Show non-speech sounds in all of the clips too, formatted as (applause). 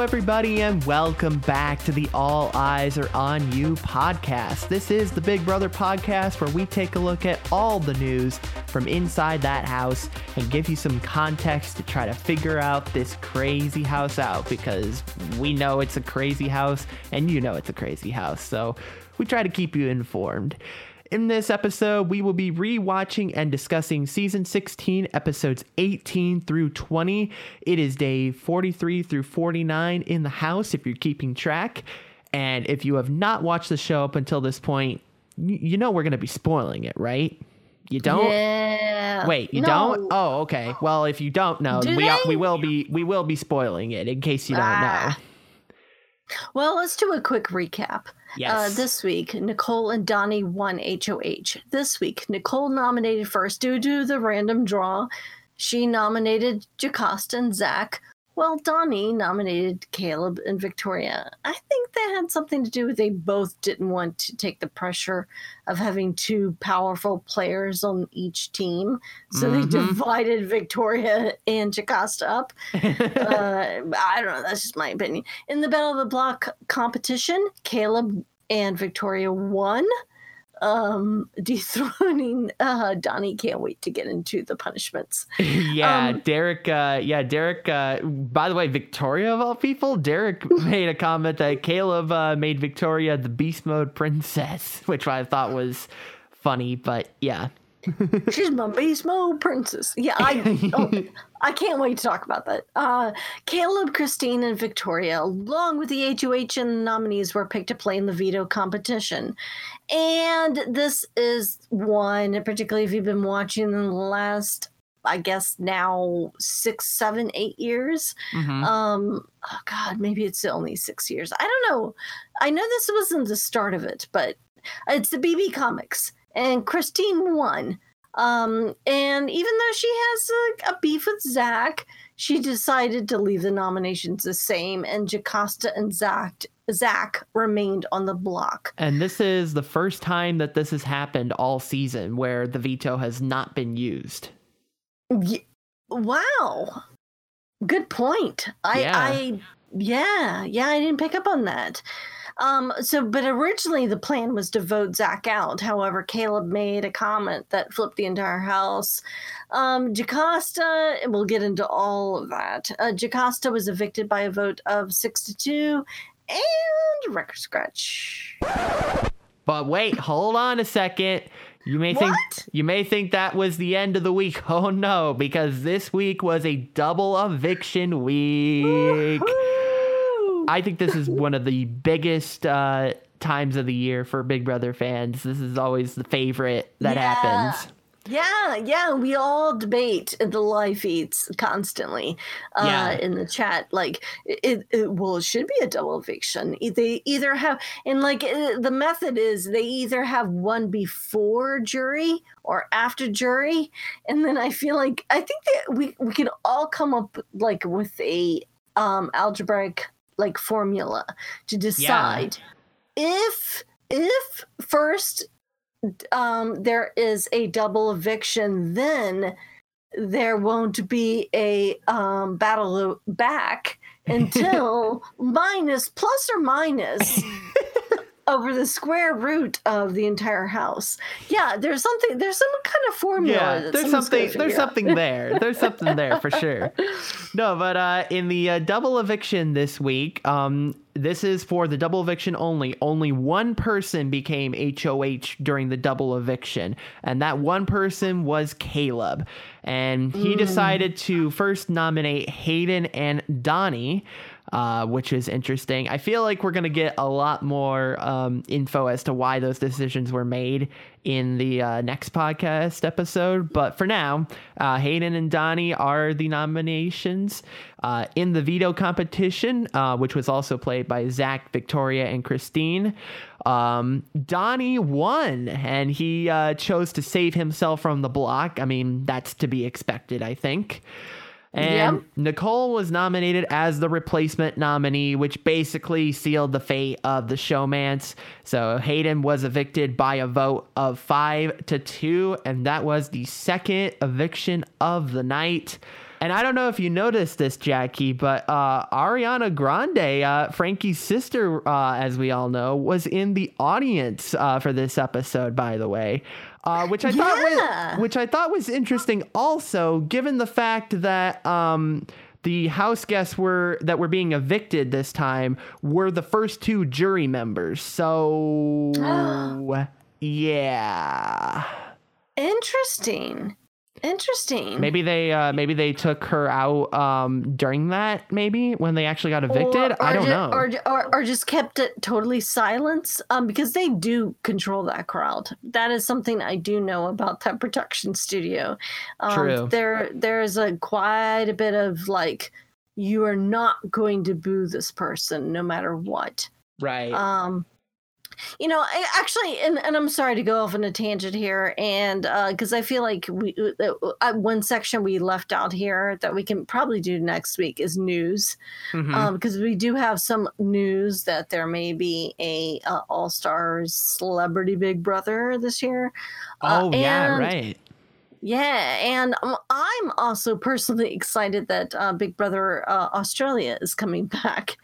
everybody, and welcome back to the All Eyes Are On You podcast. This is the Big Brother podcast where we take a look at all the news from inside that house and give you some context to try to figure out this crazy house out because we know it's a crazy house and you know it's a crazy house. So we try to keep you informed. In this episode, we will be rewatching and discussing season 16, episodes 18 through 20. It is day 43 through 49 in the house, if you're keeping track. And if you have not watched the show up until this point, you know we're going to be spoiling it, right? You don't? Yeah. Wait, you No. don't? Oh, okay. Well, if you don't know, Do we they? we will be we will be spoiling it in case you don't Ah. know. Well, let's do a quick recap. Yes. Uh, this week, Nicole and Donny won HOH. This week, Nicole nominated first due to the random draw. She nominated Jocasta and Zach, while Donny nominated Caleb and Victoria. I think that had something to do with they both didn't want to take the pressure of having two powerful players on each team. So they Mhm. divided Victoria and Jocasta up. (laughs) uh, I don't know. That's just my opinion. In the Battle of the Block competition, Caleb and Victoria won, um, (laughs) dethroning uh, Donny. Can't wait to get into the punishments. yeah, Um, Derrick. Uh, yeah, Derrick. Uh, by the way, Victoria of all people, Derrick (laughs) made a comment that Caleb uh, made Victoria the beast mode princess, (laughs) which I thought was funny. But yeah, (laughs) She's my beast mode princess. Yeah, I. Oh, (laughs) I can't wait to talk about that. Uh, Caleb, Christine, and Victoria, along with the HOH and the nominees, were picked to play in the veto competition. And this is one, particularly if you've been watching in the last, I guess now six, seven, eight years. Mhm. Um, oh God, maybe it's only six years. I don't know. I know this wasn't the start of it, but it's the BB Comics, and Christine won. Um, and even though she has a, a beef with Zach, she decided to leave the nominations the same, and Jocasta and Zach Zach remained on the block. and this is the first time that this has happened all season, where the veto has not been used. Wow, good point. I, Yeah. I, yeah, yeah, I didn't pick up on that. Um, so, but originally the plan was to vote Zach out. However, Caleb made a comment that flipped the entire house. Um, Jocasta, we'll get into all of that. Uh, Jocasta was evicted by a vote of six to two, and record scratch. But wait, hold on a second. You may think What? you may think that was the end of the week. (laughs) Oh no, because this week was a double eviction week. Woo! (laughs) I think this is one of the biggest uh, times of the year for Big Brother fans. This is always the favorite that Yeah. happens. Yeah, yeah, we all debate the live feeds constantly uh, Yeah. in the chat. Like, it, it, well, it should be a double eviction. They either have, and like uh, the method is they either have one before jury or after jury. And then I feel like, I think that we, we can all come up like with a um, algebraic like formula to decide. If, if first um, there is a double eviction, then there won't be a um, battle back (laughs) until minus plus or minus (laughs) over the square root of the entire house. Yeah, there's something. There's some kind of formula. Yeah, there's something. There's out. something there. There's something there for sure. (laughs) No, but uh, in the uh, double eviction this week, um, this is for the double eviction only. Only one person became HOH during the double eviction, and that one person was Caleb. And he decided to first nominate Hayden and Donny. Uh, which is interesting. I feel like we're going to get a lot more um, info as to why those decisions were made in the uh, next podcast episode. But for now, uh, Hayden and Donny are the nominations uh, in the veto competition, uh, which was also played by Zach, Victoria, and Christine. Um, Donny won, and he uh, chose to save himself from the block. I mean, that's to be expected, I think. And Yep. Nicole was nominated as the replacement nominee, which basically sealed the fate of the showmance. So Hayden was evicted by a vote of five to two, and that was the second eviction of the night. And I don't know if you noticed this, Jackie, but uh, Ariana Grande, uh, Frankie's sister, uh, as we all know, was in the audience uh, for this episode. By the way, uh, which I thought Yeah. was which I thought was interesting. Also, given the fact that. Um, the house guests were that were being evicted this time were the first two jury members. So (gasps) yeah. Interesting. Interesting. Maybe they uh, maybe they took her out um, during that maybe when they actually got evicted. Or, I don't ju- know. Or, or, or just kept it totally silence um, because they do control that crowd. That is something I do know about that production studio. Um, True. There, there is a quite a bit of like, you are not going to boo this person no matter what. right. Um, you know, I actually, and, and I'm sorry to go off on a tangent here, and because I feel like we uh, uh, one section we left out here that we can probably do next week is news, Mhm. um, because we do have some news that there may be a uh, All Stars Celebrity Big Brother this year. uh, oh yeah, right. Yeah, and um, I'm also personally (laughs) excited that uh, Big Brother uh, Australia is coming (laughs) back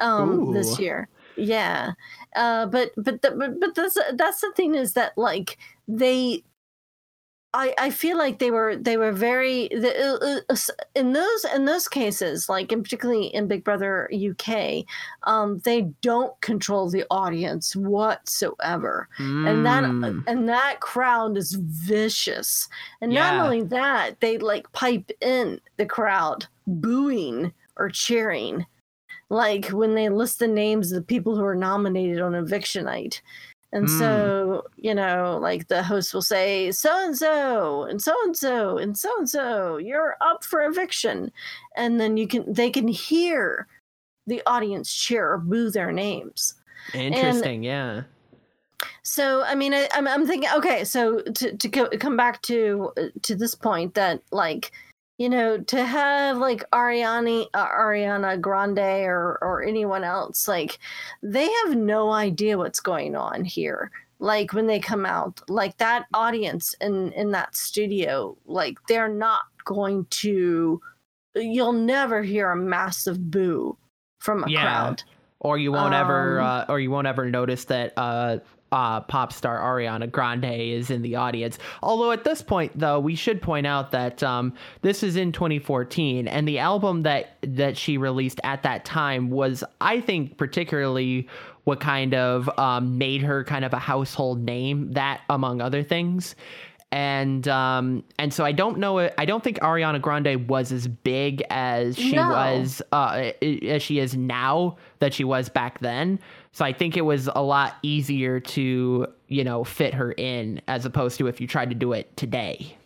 um, this year. Yeah, uh, but but the, but but that's that's the thing is that like they. I, I feel like they were they were very the, uh, uh, in those in those cases like in particularly in Big Brother UK um, they don't control the audience whatsoever and that Mm. and that crowd is vicious and Yeah. not only that they like pipe in the crowd booing or cheering like when they list the names of the people who are nominated on eviction night and Hmm. so you know like the host will say so and so and so and so and so and so you're up for eviction and then you can they can hear the audience cheer or boo their names Interesting. yeah. so I mean, I, I'm I'm thinking, okay, so to to co- come back to uh, to this point that like, you know, to have like Ariana uh, Ariana Grande or or anyone else, like, they have no idea what's going on here. Like when they come out, like that audience in in that studio, like they're not going to. You'll never hear a massive boo from a Yeah. crowd. Or you won't ever, Um, uh, or you won't ever notice that uh, uh, pop star Ariana Grande is in the audience. Although at this point, though, we should point out that um, this is in 2014, and the album that that she released at that time was, I think, particularly what kind of um, made her kind of a household name. That, among other things. And um and so I don't know I don't think Ariana Grande was as big as she No. was uh as she is now that she was back then. So I think it was a lot easier to, you know, fit her in as opposed to if you tried to do it today.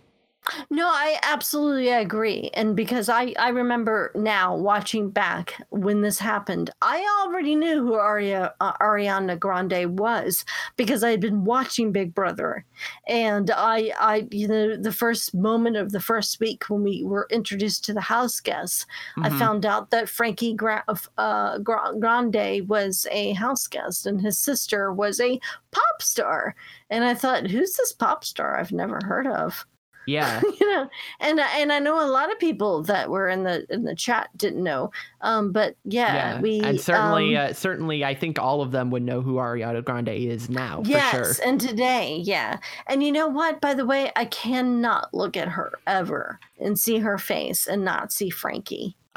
No, I absolutely agree. And because I, I remember now watching back when this happened, I already knew who Aria, uh, Ariana Grande was because I had been watching Big Brother. And I, I, you know, the first moment of the first week when we were introduced to the house guests, I Mhm. found out that Frankie Gra- uh, Gra- Grande was a house guest and his sister was a pop star. And I thought, who's this pop star I've never heard of? Yeah. (laughs) you know and and i know a lot of people that were in the in the chat didn't know um but yeah, yeah. we and certainly um, uh, certainly I think all of them would know who Ariana Grande is now yes for sure. and today yeah and you know what by the way i cannot look at her ever and see her face and not see frankie (laughs)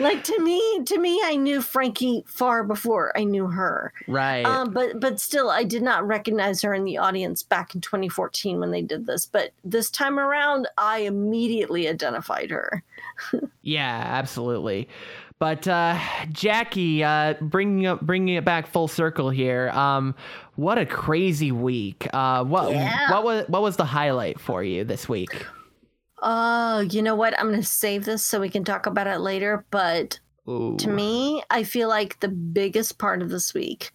like to me to me i knew frankie far before i knew her right. um, but but still, I did not recognize her in the audience back in 2014 when they did this. But this time around, I immediately identified her. (laughs) Yeah, absolutely. But uh, Jackie, uh, bringing up, bringing it back full circle here. Um, what a crazy week! Uh, what Yeah. what was what was the highlight for you this week? Oh, you know what? I'm going to save this so we can talk about it later. But Ooh. to me, I feel like the biggest part of this week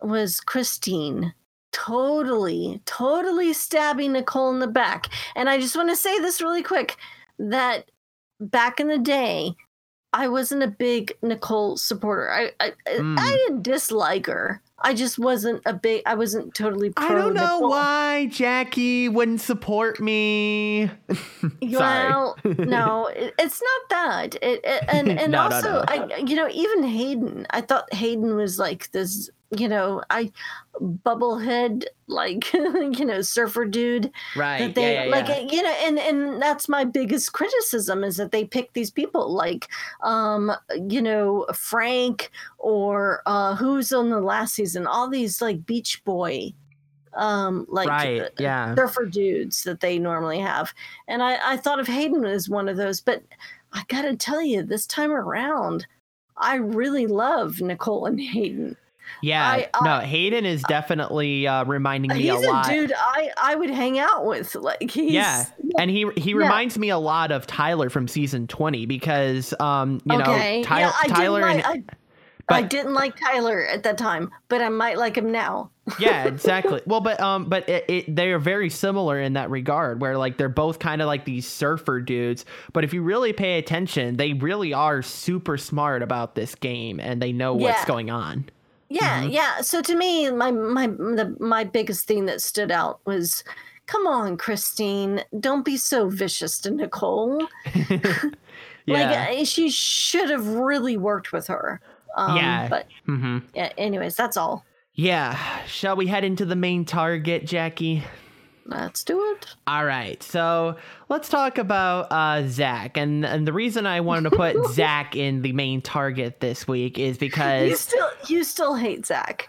was Christine totally, totally stabbing Nicole in the back. And I just want to say this really quick that back in the day, I wasn't a big Nicole supporter. I I, Mm. I didn't dislike her. I just wasn't a big. I wasn't totally. Pro I don't know Nicole. why Jackie wouldn't support me. (laughs) Sorry. Well, no, it, it's not that. It, it (laughs) and and No, no, also, no. I you know even Hayden. I thought Hayden was like this. You know, I bubblehead like (laughs) you know surfer dude right. that they yeah, yeah, like yeah. you know and and that's my biggest criticism is that they pick these people like um you know frank or uh who's on the last season all these like beach boy um like right. uh, Yeah. surfer dudes that they normally have and i i thought of hayden as one of those but i gotta tell you this time around i really love nicole and hayden Yeah. I- no, Hayden is definitely uh, reminding me he's a a, lot. dude i i would hang out with like he's Yeah. And he he Yeah. reminds me a lot of Tyler from season 20 because um you okay. know Ty- yeah, I Tyler and like, I, I didn't like Tyler at that time, but I might like him now. (laughs) yeah exactly well but um but it, it they are very similar in that regard where like they're both kind of like these surfer dudes but if you really pay attention they really are super smart about this game and they know what's Yeah. going on Yeah, Mhm. yeah. So to me, my my the, my biggest thing that stood out was, come on, Christine, don't be so vicious to Nicole. (laughs) (laughs) yeah Like uh, she should have really worked with her. Um, Yeah. But hmm yeah. Anyways, that's all. yeah shall we head into the main target jackie Let's do it. All right, so let's talk about uh, Zach, and and the reason I wanted to put (laughs) Zach in the main target this week is You because, still you still hate Zach.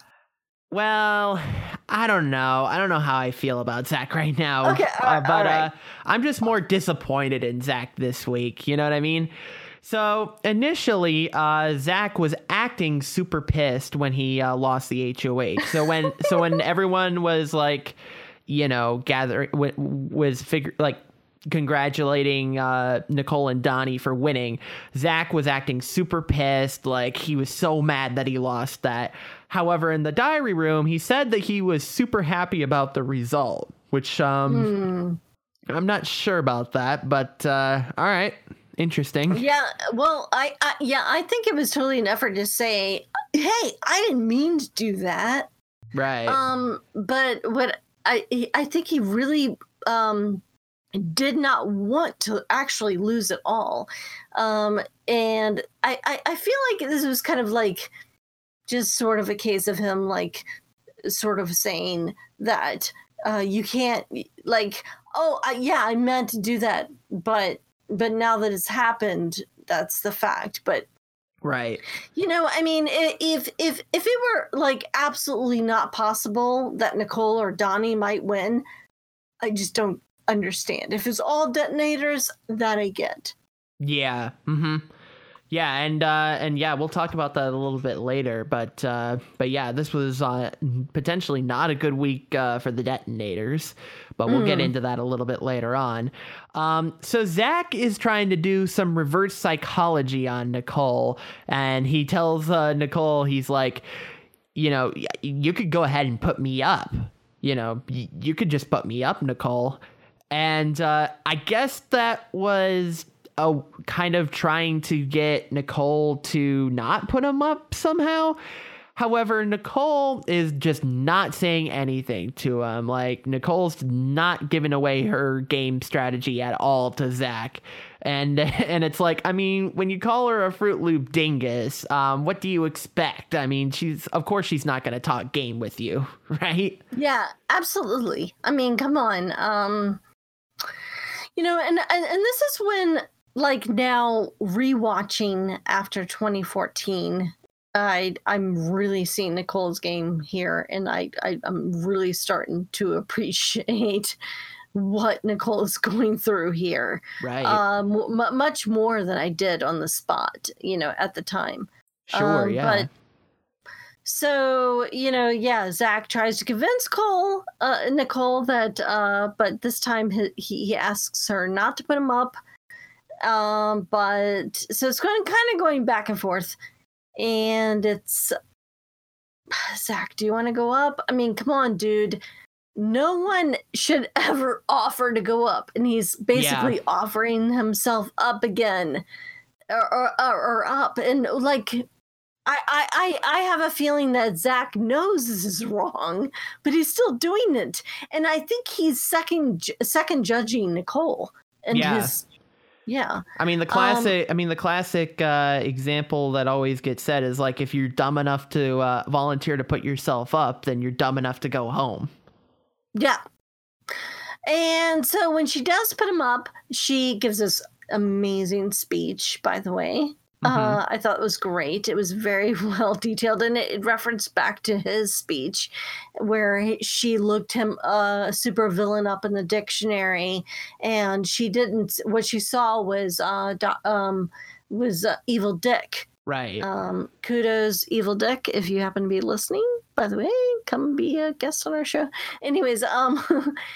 well, I don't know, I don't know how I feel about Zach right now, Okay, uh, but all right. uh, I'm just more disappointed in Zach this week. You know what I mean? So initially, uh, Zach was acting super pissed when he uh, lost the HOH. So when so when (laughs) everyone was like, you know, gathering w- was figure like congratulating uh, Nicole and Donny for winning, Zach was acting super pissed. Like he was so mad that he lost that. However, in the diary room, he said that he was super happy about the result, which um, Hmm. I'm not sure about that, but uh, all right, interesting. Yeah, well, I, I yeah, I think it was totally an effort to say, "Hey, I didn't mean to do that." Right. Um, but what I I think he really um did not want to actually lose it all. Um, and I, I I feel like this was kind of like just sort of a case of him like sort of saying that uh you can't like oh I, yeah I meant to do that but but now that it's happened that's the fact but right. you know, I mean, if if if it were like absolutely not possible that Nicole or Donny might win, I just don't understand. If it's all detonators, that I get. Yeah. Mm-hmm. Yeah, and uh, and yeah, we'll talk about that a little bit later. But uh, but yeah, this was uh, potentially not a good week uh, for the detonators. But we'll get Mm. into that a little bit later on. Um, so Zach is trying to do some reverse psychology on Nicole, and he tells uh, Nicole, he's like, you know, you could go ahead and put me up. You know, you could just put me up, Nicole. And uh, I guess that was a kind of trying to get Nicole to not put him up somehow. However, Nicole is just not saying anything to him. Like Nicole's not giving away her game strategy at all to Zach. And (laughs) and it's like, I mean, when you call her a Fruit Loop dingus, um, what do you expect? I mean, she's of course she's not going to talk game with you, (laughs) right? Yeah, absolutely. I mean, come on. Um, you know, and and, and this is when like now rewatching after 2014 I I'm really seeing Nicole's game here, and I, I I'm really starting to appreciate what Nicole is (laughs) going through here, Right. um, m- much more than I did on the spot, you know, at the time. sure. um, yeah. but- So you know, yeah, Zach tries to convince Cole, uh, Nicole that, uh, but this time he, he asks her not to put him up. Um, but so it's going kind of going back and forth, and it's (sighs) Zach. Do you want to go up? I mean, come on, dude. No one should (laughs) ever offer to go up, and he's basically offering himself up again, or or, or, up, and like I, I, I, I have a feeling that Zach knows this is wrong, but he's still doing it, and I think he's second second judging Nicole and Yeah. his. Yeah, I mean, the Um, classic. I mean, the classic uh, example that always gets said is like, if you're dumb enough to uh, volunteer to put yourself up, then you're dumb enough to go home. yeah. And so when she does put him up, she gives this amazing speech. By the way, Uh, I thought it was great. It was very (laughs) well detailed, and it, it referenced back to his speech, where he, she looked him uh, a super villain up in the dictionary, and she didn't. What she saw was uh, do, um, was uh, evil dick. Right. Um, kudos, Evil Dick, if you happen to be listening. By the way, come be a guest on our show. Anyways, um,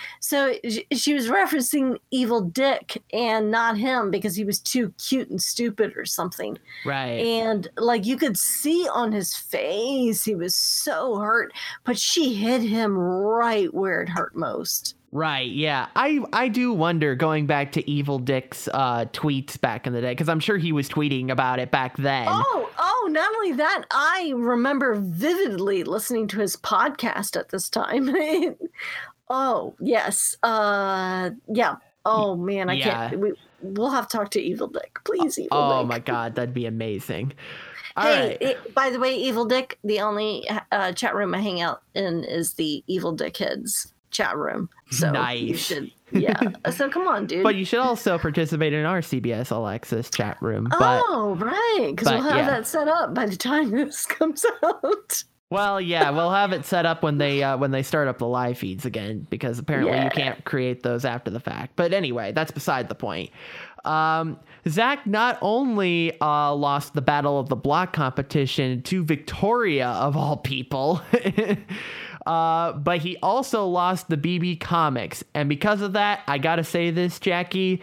(laughs) so sh- she was referencing Evil Dick and not him because he was too cute and stupid or something. right. And like you could see on his face, he was so hurt, but she hit him right where it hurt most. Right, yeah. I I do wonder going back to Evil Dick's uh tweets back in the day cuz I'm sure he was tweeting about it back then. Oh, oh, not only that, I remember vividly listening to his podcast at this time. (laughs) oh, yes. Uh yeah. Oh man, I Yeah. can't we we'll have to talk to Evil Dick. Please, Evil Oh Dick. my god, that'd be amazing. All right. Hey, it- by the way, Evil Dick, the only uh, chat room I hang out in is the Evil Dick Kids chat room. So you Nice. should, yeah. (laughs) so come on, dude. But you should also participate in our CBS All Access chat room. But oh, right, because we'll have yeah. that set up by the time this (laughs) comes out. well, yeah, we'll have it set up when they uh, when they start up the live feeds again because apparently Yeah. you can't create those after the fact. But anyway, that's beside the point. Um, Zach not only uh, lost the Battle of the Block competition to Victoria of all people, (laughs) uh, but he also lost the BB Comics, and because of that, I gotta say this, Jackie,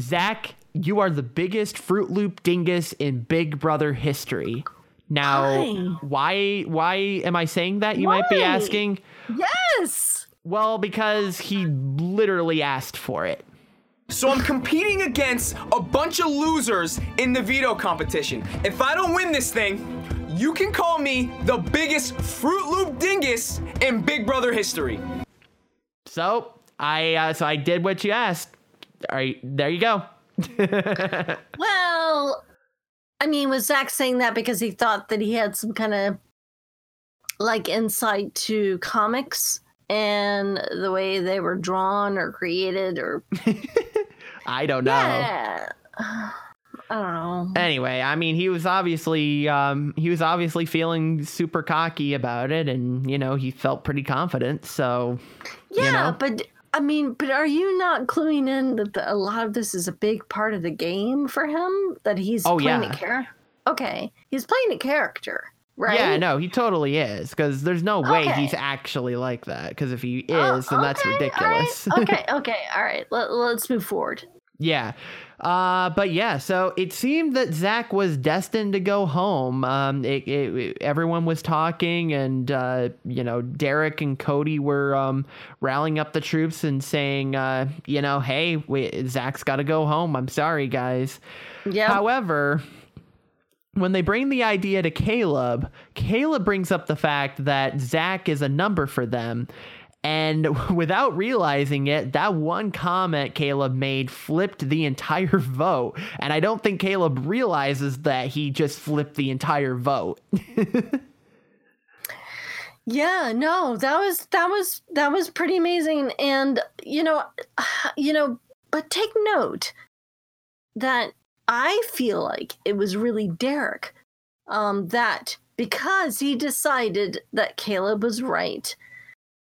Zach, you are the biggest Fruit Loop dingus in Big Brother history. Now, why why am I saying that? You might be asking. Yes. Well, because he literally asked for it. So I'm competing against a bunch of losers in the veto competition. If I don't win this thing, you can call me the biggest Fruit Loop dingus in Big Brother history. So I uh, so I did what you asked. All right, there you go. (laughs) Well, I mean, was Zach saying that because he thought that he had some kind of like insight to comics and the way they were drawn or created or (laughs) I don't know. yeah. I don't know. Anyway, I mean, he was obviously um, he was obviously feeling super cocky about it, and you know he felt pretty confident. So Yeah, you know? but I mean, but are you not cluing in that the, a lot of this is a big part of the game for him? That he's Oh, playing yeah. a character. Okay, he's playing a character, right? yeah, no, he totally is because there's no way Okay. he's actually like that. Because if he is, Oh, then that's okay, right, ridiculous. okay, (laughs) okay, all right. Let, let's move forward. Yeah. Uh, but yeah, so it seemed that Zach was destined to go home. Um, it, it, everyone was talking, and uh, you know, Derrick and Cody were um, rallying up the troops and saying, uh, you know, hey, we, Zach's got to go home. I'm sorry, guys. Yeah. However, when they bring the idea to Caleb, Caleb brings up the fact that Zach is a number for them. And (laughs) without realizing it, that one comment Caleb made flipped the entire (laughs) vote. And I don't think Caleb realizes that he just flipped the entire vote. (laughs) Yeah, no, that was that was that was pretty amazing, and you know, (sighs) you know, but take note that I feel like it was really Derrick, um, that because he decided that Caleb was right,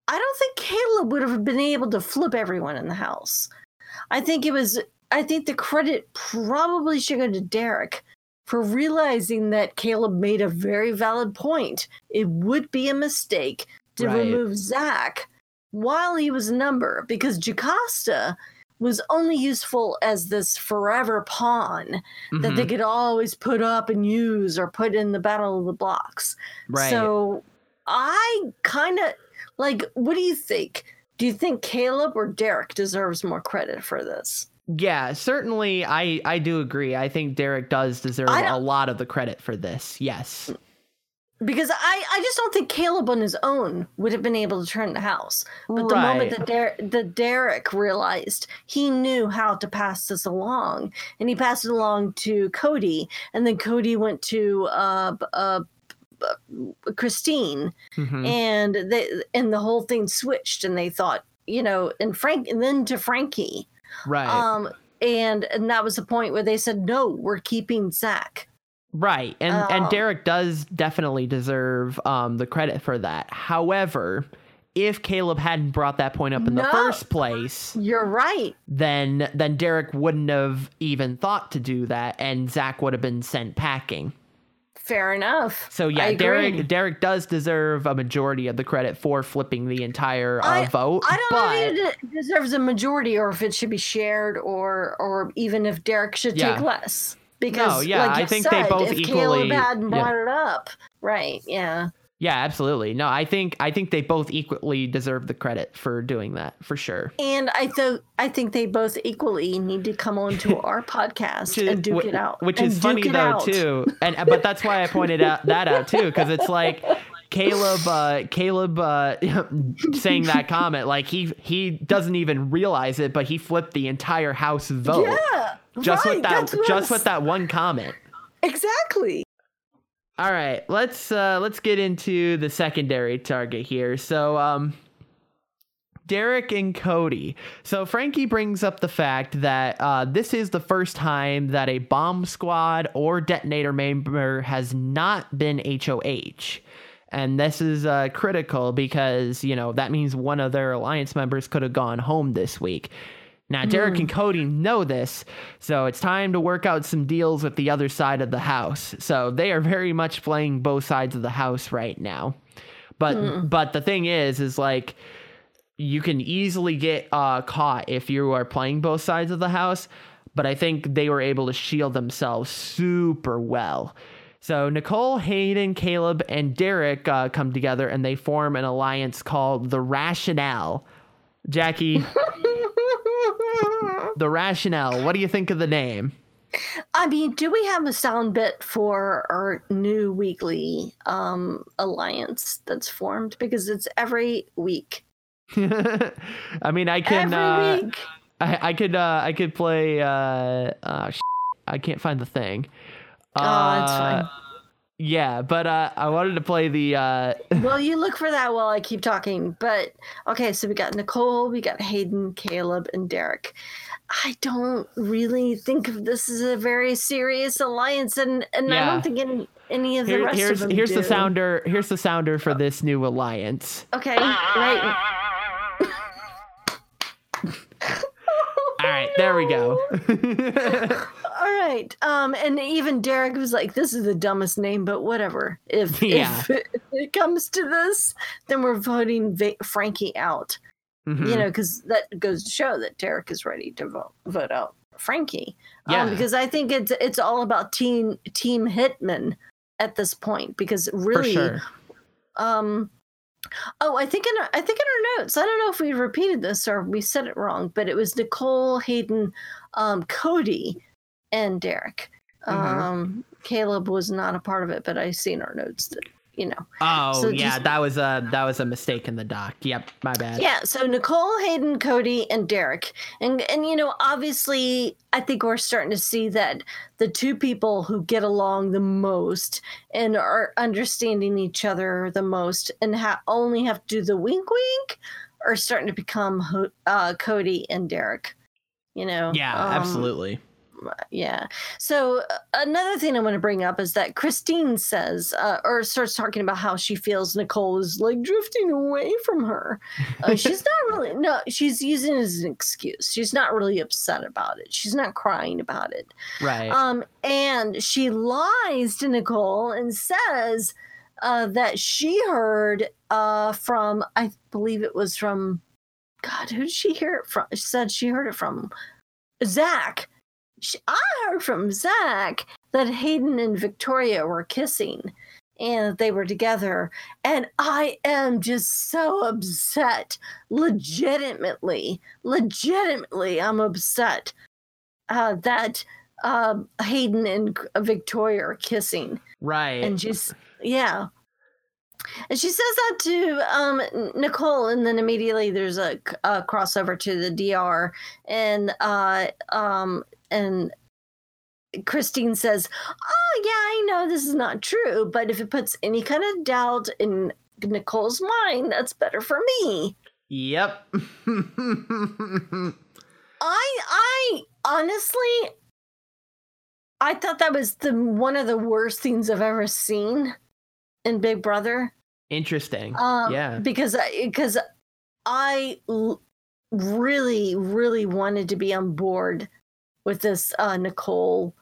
I don't think Caleb would have been able to flip everyone in the house. I think it was. I think the credit probably should go to Derrick for realizing that Caleb made a very valid point. It would be a mistake to Right. remove Zach while he was a number because Jocasta was only useful as this forever pawn that they Mhm. could always put up and use or put in the Battle of the Blocks. Right. So I kind of like, what do you think? Do you think Caleb or Derrick deserves more credit for this? yeah, certainly I, I do agree. I think Derrick does deserve a lot of the credit for this. Yes. because I, I just don't think Caleb on his own would have been able to turn the house. But the moment that, Der- that Derrick realized he knew how to pass this along, and he passed it along to Cody, and then Cody went to uh, uh, Christine, Mhm. and they and the whole thing switched, and they thought, you know, and Frank, and then to Frankie, Right. um, and and that was the point where they said, no, we're keeping Zach. Right. And and Oh. Derrick does definitely deserve um the credit for that. However, if Caleb hadn't brought that point up in the first place, You're right. then then Derrick wouldn't have even thought to do that and Zach would have been sent packing. Fair enough. So yeah, I agree. Derrick Derrick does deserve a majority of the credit for flipping the entire uh, I- vote. I don't but, know if it deserves a majority or if it should be shared or or even if Derrick should Yeah. take less. Because yeah, like I you think they said, both if equally- Caleb hadn't yeah. brought it up. Right, yeah. Yeah, absolutely. No, I think I think they both equally deserve the credit for doing that for sure. And I thought I think they both equally need to come on to (laughs) our podcast is- and duke it out. Which is funny though out. too, and but that's why I pointed out that out too, because it's like Caleb, uh, Caleb uh, (laughs) saying that comment, like he he doesn't even realize it, but he flipped the entire House vote Yeah. just right, with that that's what I just with that one comment. Exactly. All right, let's uh let's get into the secondary target here. So um Derrick and Cody. So Frankie brings up the fact that uh, this is the first time that a bomb squad or detonator member has not been HOH. And this is uh, critical because, you know, that means one of their alliance members could have gone home this week. Now, Derrick and Cody know this, so it's time to work out some deals with the other side of the house. So they are very much playing both sides of the house right now. But but the thing is, is like you can easily get uh, caught if you are playing both sides of the house. But I think they were able to shield themselves super well. So Nicole, Hayden, Caleb, and Derrick uh, come together and they form an alliance called the Rationale. Jackie, (laughs) the Rationale. What do you think of the name? I mean, do we have a sound bit for our new weekly um alliance that's formed? Because it's every week. (laughs) I mean, I can. every Uh, week. I, I could. Uh, I could play. Uh, uh, I can't find the thing. Oh, that's fine. Yeah, but uh, I wanted to play the. Uh, (laughs) well, you look for that while I keep talking. But okay, so we got Nicole, we got Hayden, Caleb, and Derrick. I don't really think of this as a very serious alliance, and and I don't think any, any of the here, rest here's of them here's the sounder. Here's the sounder for this new alliance. Okay, right. (laughs) All right, there we go. (laughs) All right. Um, and even Derrick was like, "This is the dumbest name, but whatever. If, (laughs) Yeah. if (laughs) it comes to this, then we're voting Va- Frankie out. Mhm. You know, because that goes to show that Derrick is ready to vote vote out Frankie. Yeah. Um, because I think it's it's all about team team Hitman at this point. Because really, sure. um, oh, I think in our, I think in our notes, I don't know if we repeated this or we said it wrong, but it was Nicole, Hayden, um, Cody, and Derrick. Mhm. Um, Caleb was not a part of it, but I see in our notes that you know. Oh so yeah, just- that was a that was a mistake in the doc. Yep, my bad. Yeah, so Nicole, Hayden, Cody, and Derrick. And and you know, obviously I think we're starting to see that the two people who get along the most and are understanding each other the most and ha- only have to do the wink wink are starting to become Ho- uh, Cody and Derrick. You know? Yeah, Um, absolutely. Yeah. So uh, another thing I want to bring up is that Christine says, uh, or starts talking about how she feels Nicole is like drifting away from her. Uh, she's not (laughs) really, no, she's using it as an excuse. She's not really upset about it. She's not crying about it. Right. Um, and she lies to Nicole and says uh, that she heard uh, from, I believe it was from, God, who did she hear it from? She said she heard it from Zach. I heard from Zach that Hayden and Victoria were kissing and they were together. And I am just so upset. Legitimately, legitimately, I'm upset uh, that uh, Hayden and Victoria are kissing. right. And just, yeah. And she says that to um, Nicole, and then immediately there's a, a crossover to the DR, and uh, um, and Christine says, "Oh yeah, I know this is not true, but if it puts any kind of doubt in Nicole's mind, that's better for me." Yep. (laughs) I I honestly I thought that was the one of the worst things I've ever seen in Big Brother. Interesting. Um, yeah. because because I l- really really wanted to be on board with this uh, Nicole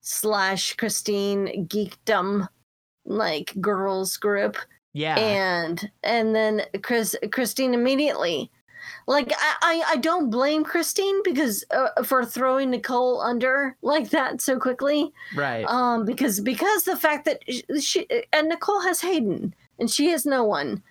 slash Christine geekdom like girls group Yeah. and and then Chris Christine immediately like I, I I don't blame Christine because uh, for throwing Nicole under like that so quickly right. um because because the fact that she, she and Nicole has Hayden and she has no one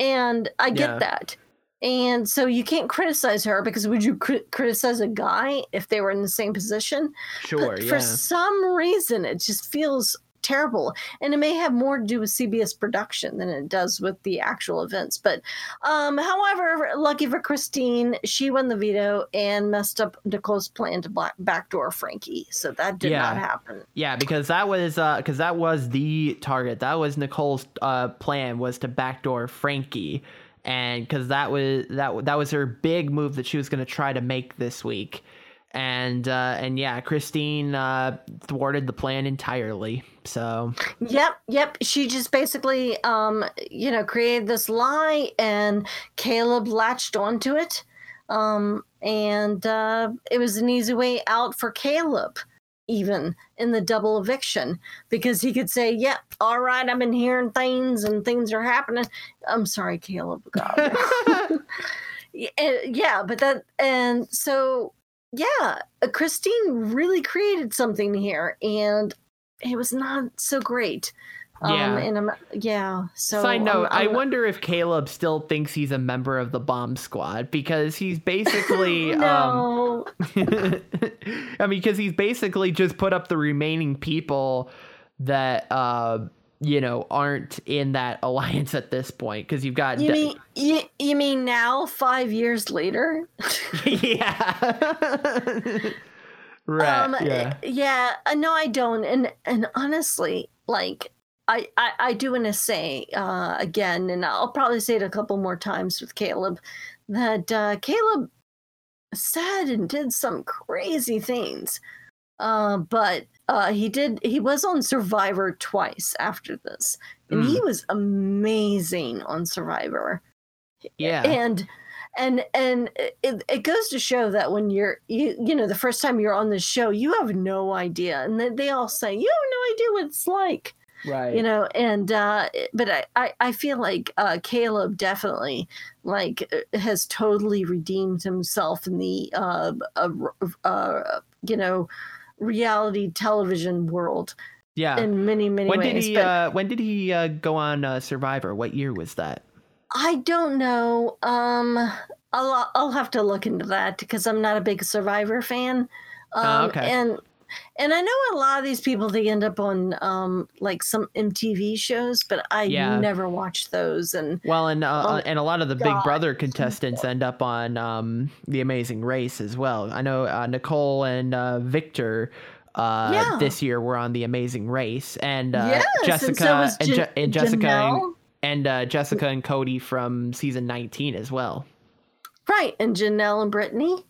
and I get Yeah. that and so you can't criticize her because would you cri- criticize a guy if they were in the same position sure. but Yeah. for some reason, it just feels terrible. And it may have more to do with CBS production than it does with the actual events. But um, however, lucky for Christine, she won the veto and messed up Nicole's plan to black- backdoor Frankie. So that did Yeah. not happen. Yeah, because that was because that was the target. That was Nicole's uh, plan was to backdoor Frankie, and because that was that that was her big move that she was going to try to make this week, and uh, and yeah, Christine uh, thwarted the plan entirely. So Yep, yep. She just basically, um, you know, created this lie, and Caleb latched onto it. Um, and uh, it was an easy way out for Caleb, even in the double eviction, because he could say, "Yep, all right, I've been hearing things, and things are happening." I'm sorry, Caleb. (laughs) God. yeah, yeah, but that, and so yeah, Christine really created something here, and it was not so great. Yeah. Um, and I'm, yeah. So side note, I'm- I wonder if Caleb still thinks he's a member of the bomb squad because he's basically (laughs) um, no. (laughs) I mean, because he's basically just put up the remaining people that uh, you know aren't in that (laughs) alliance at this point. Because you've got you De- mean you, you mean now, five years later? yeah, right, um, yeah, yeah. uh, No, I don't. And and honestly, like. I, I, I do want to say uh, again, and I'll probably say it a couple more times with Caleb, that uh, Caleb said and did some crazy things. Uh, but uh, he did, he was on Survivor twice after this, and he was amazing on Survivor. yeah, and and and it, it goes to show that when you're you you know the first time you're on the show you have no idea and they, they all say you have no idea what it's like right. you know and uh but i i, I feel like uh caleb definitely like uh, has totally redeemed himself in the uh uh, uh you know reality television world yeah. in many many when ways did he? but Uh, when did he uh, go on uh, Survivor? What year was that? I don't know. Um, I'll I'll have to look into that because I'm not a big Survivor fan. Um, Oh, okay. And and I know a lot of these people they end up on um like some MTV shows, but I Yeah. never watched those. And Well, and uh, Oh, and a lot of the Big Brother contestants end up on um, the Amazing Race as well. I know uh, Nicole and uh, Victor uh, Yeah. this year were on the Amazing Race, and uh, yes, Jessica and, so and, Je- and Jessica and, and uh, Jessica and Cody from season nineteen as well. right, and Janelle and Brittany.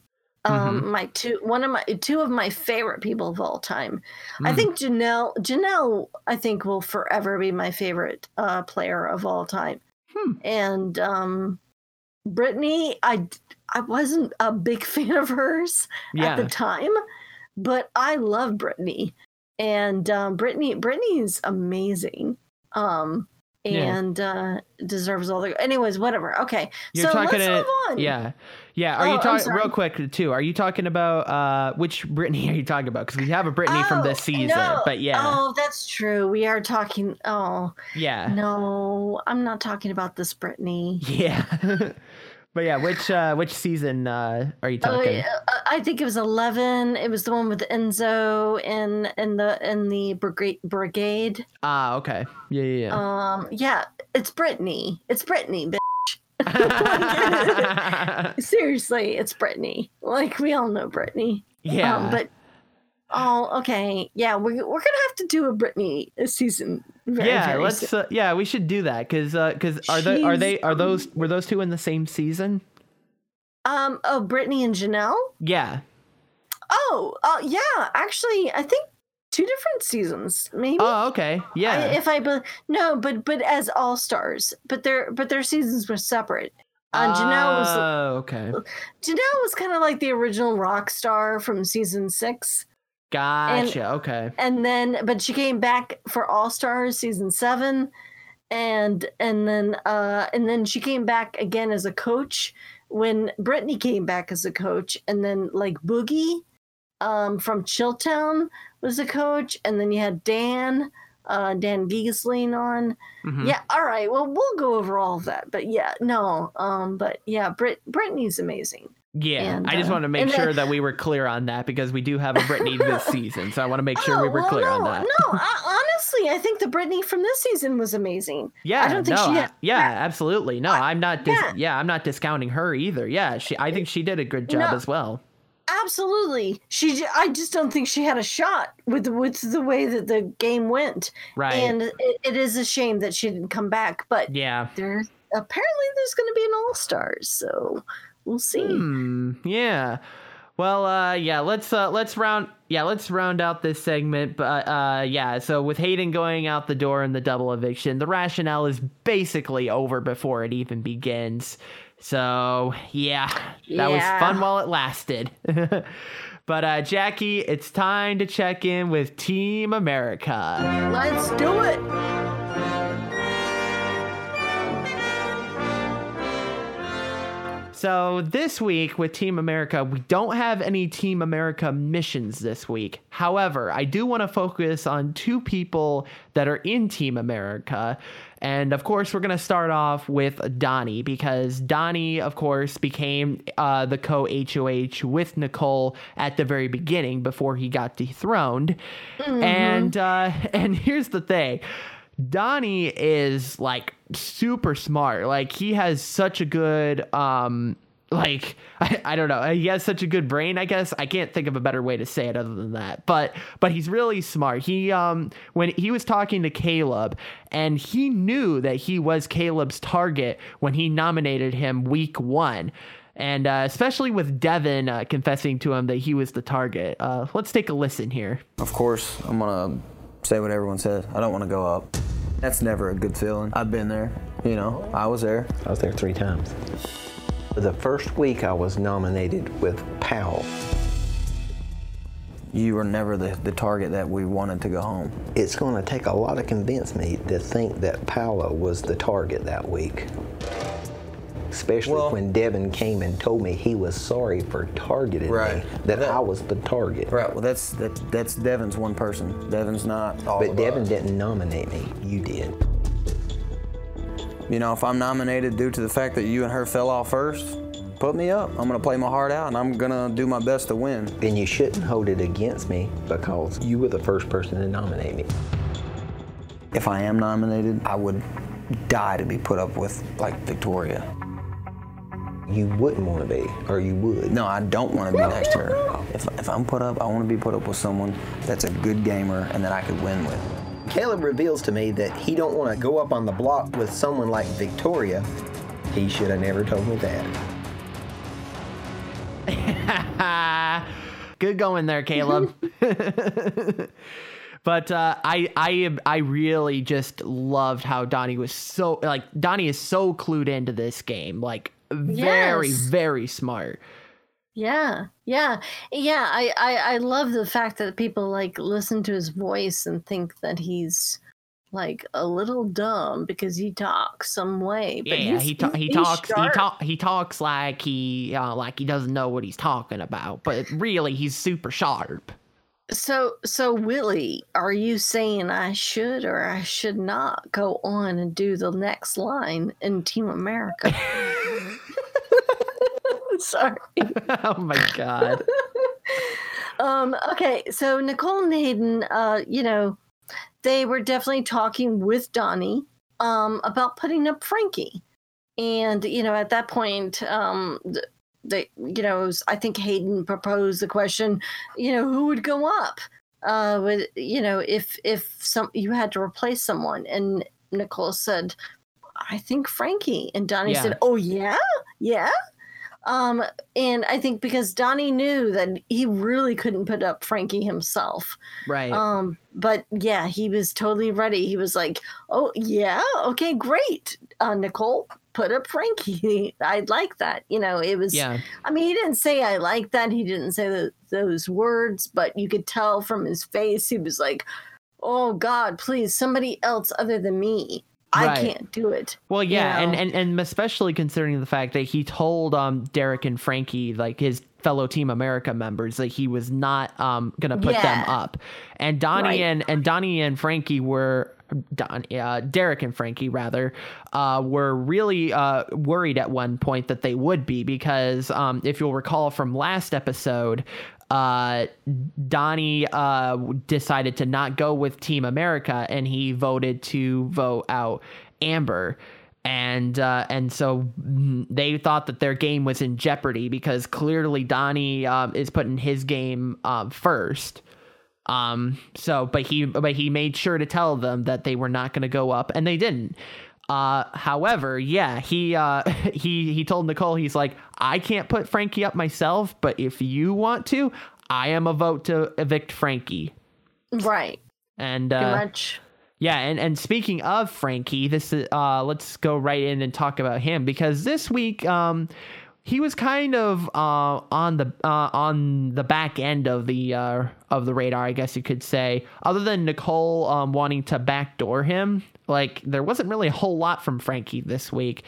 Um, Mm-hmm. my two one of my two of my favorite people of all time. I Mm. think Janelle Janelle I think will forever be my favorite uh, player of all time. Hmm. And um, Brittany, I I wasn't a big (laughs) fan of hers Yeah, at the time, but I love Brittany, and um, Brittany Brittany's amazing. Um, Yeah. and uh, deserves all the. Anyways, whatever. Okay, you're so talking let's to move on. yeah, yeah. Are Oh, you talking real quick too? Are you talking about uh, which Brittany (laughs) are you talking about? Because we have a Brittany from Oh, this season, no. but yeah, Oh, that's true. We are talking. Oh, yeah. no, I'm not talking about this Brittany. Yeah. (laughs) But yeah, which uh, which season uh, are you Oh, talking? uh, I think it was eleven. It was the one with Enzo in in the in the brigade. Brigade. Ah, okay. Yeah, yeah, yeah. Um, yeah, it's Brittany. It's Brittany. bitch. (laughs) Seriously, it's Brittany. Like we all know Brittany. yeah. Um, but oh, okay, yeah, we're we're gonna have to do a Brittany season. Very, yeah, very let's. Uh, yeah, we should do that because because are they are they are those were those two in the same season? Um. Oh, Brittany and Janelle. Yeah. Oh, uh, yeah. Actually, I think two different seasons, maybe. Oh, okay. Yeah. I, if I be- no, but but as all stars, but their but their seasons were separate. Uh, Janelle was Oh, okay. Janelle was kind of like the original rock star from season six, Gotcha. okay. and then but she came back for All Stars season seven, and and then uh and then she came back again as a coach when Brittany came back as a coach, and then like Boogie, um from Chilltown was a coach, and then you had Dan. Uh, Dan Gheesling on, Mhm. yeah. All right. Well, we'll go over all of that. But yeah, no. Um. But yeah, Brit Brittany's amazing. Yeah, And, I just uh, wanted to make sure then- that we were clear on that because we do have a Britney this (laughs) season, so I want to make sure we Oh, were well, clear no, on that. No, I, honestly, I think the Brittany from this season was amazing. Yeah, I don't think no, she I- had- yeah, absolutely. No, I'm not. Dis- yeah. yeah. I'm not discounting her either. Yeah, she. I think she did a good job No. as well. Absolutely. She. I just don't think she had a shot with with the way that the game went. Right. And it, it is a shame that she didn't come back. But yeah. there, apparently, there's going to be an All Stars. So we'll see. Hmm. Yeah. Well, uh, yeah. Let's uh, let's round. Yeah, let's round out this segment. But uh, yeah. So with Hayden going out the door in the double eviction, the rationale is basically over before it even begins. So yeah, that was fun while it lasted. (laughs) but uh, Jackie, it's time to check in with Team America. Let's do it. So this week with Team America, we don't have any Team America missions this week. However, I do want to focus on two people that are in Team America. And of course, we're going to start off with Donny because Donny, of course, became uh, the co HOH with Nicole at the very beginning before he got dethroned. And uh, (laughs) and here's the thing. Donny is like super smart. Like he has such a good um (laughs) like I, I don't know. He has such a good brain i guess. I can't think of a better way to say it other than that. But but he's really smart. He um when he was talking to caleb and he knew that he was caleb's target when he nominated him week one. And uh, especially with devin uh, confessing to him that he was the target. Uh, let's take a listen here. Of course, I'm gonna say what everyone says. I don't want to go up. That's never a good feeling. I've been there. You know, I was there. I was there three times. The first week I was nominated with Paola. You were never the, the target that we wanted to go home. It's going to take a lot to convince me to think that Paola was the target that week. Especially Well- when Devin came and told me he was sorry for targeting Right. me, that, That- I was the target. Right. Well, that's that, that's Devin's one person. Devin's not all But Devin us. didn't nominate me. You did. You know, if I'm nominated due to the fact that you and her fell off first, put me up. I'm gonna play my heart out, and I'm gonna do my best to win. And you shouldn't hold it against me because you were the first person to nominate me. If I am nominated, I would die to be put up with like Victoria. You wouldn't want to be, or you would. No, I don't want to be next to her. If, if I'm put up, I want to be put up with someone that's a good gamer and that I could win with. Caleb reveals to me that he don't want to go up on the block with someone like Victoria. He should have never told me that. (laughs) Good going there, Caleb. (laughs) but uh, I I I really just loved how Donny was so like Donny is so clued into this game, like very Yes. very smart. Yeah, yeah, yeah. I, I I love the fact that people like listen to his voice and think that he's like a little dumb because he talks some way. But yeah, he ta- he talks he talk he talks like he uh, like he doesn't know what he's talking about, but really he's super sharp. So so Willie, are you saying I should or I should not go on and do the next line in Team America? (laughs) (laughs) Sorry. (laughs) oh my god. (laughs) Um, okay, so Nicole and Hayden, uh, you know, they were definitely talking with Donny um, about putting up Frankie. And, you know, at that point, um, they, you know, was, I think Hayden proposed the question, you know, who would go up? Uh, with, you know, if if some you had to replace someone, and Nicole said, I think Frankie, and Donny Yeah. said, Oh yeah, yeah. Um, and I think because Donny knew that he really couldn't put up Frankie himself. Right. Um, but yeah, he was totally ready. He was like, "Oh yeah, okay, great, uh, Nicole, put up Frankie. (laughs) I'd like that." You know, it was. yeah. I mean, he didn't say "I like that." He didn't say tho- those words, but you could tell from his face he was like, "Oh God, please, somebody else other than me. I Right. can't do it." Well, yeah, you and, know? and and especially considering the fact that he told um Derrick and Frankie, like his fellow Team America members, that he was not um gonna put them up, and Donny Right. and and Donny and Frankie were. Don, uh, Derrick and Frankie rather uh, were really uh, worried at one point that they would be because um, if you'll recall from last episode, uh, Donny uh, decided to not go with Team America and he voted to vote out Amber. And uh, and so mm, they thought that their game was in jeopardy because clearly Donny um, is putting his game um, first. Um. So, but he but he made sure to tell them that they were not going to go up, and they didn't. Uh, however, yeah, he uh (laughs) he he told Nicole he's like, I can't put Frankie up myself, but if you want to, I am a vote to evict Frankie. Right. And Pretty uh, much. yeah, and and speaking of Frankie, this is uh let's go right in and talk about him because this week um he was kind of uh on the uh on the back end of the uh of the radar, I guess you could say. Other than Nicole um wanting to backdoor him, like there wasn't really a whole lot from Frankie this week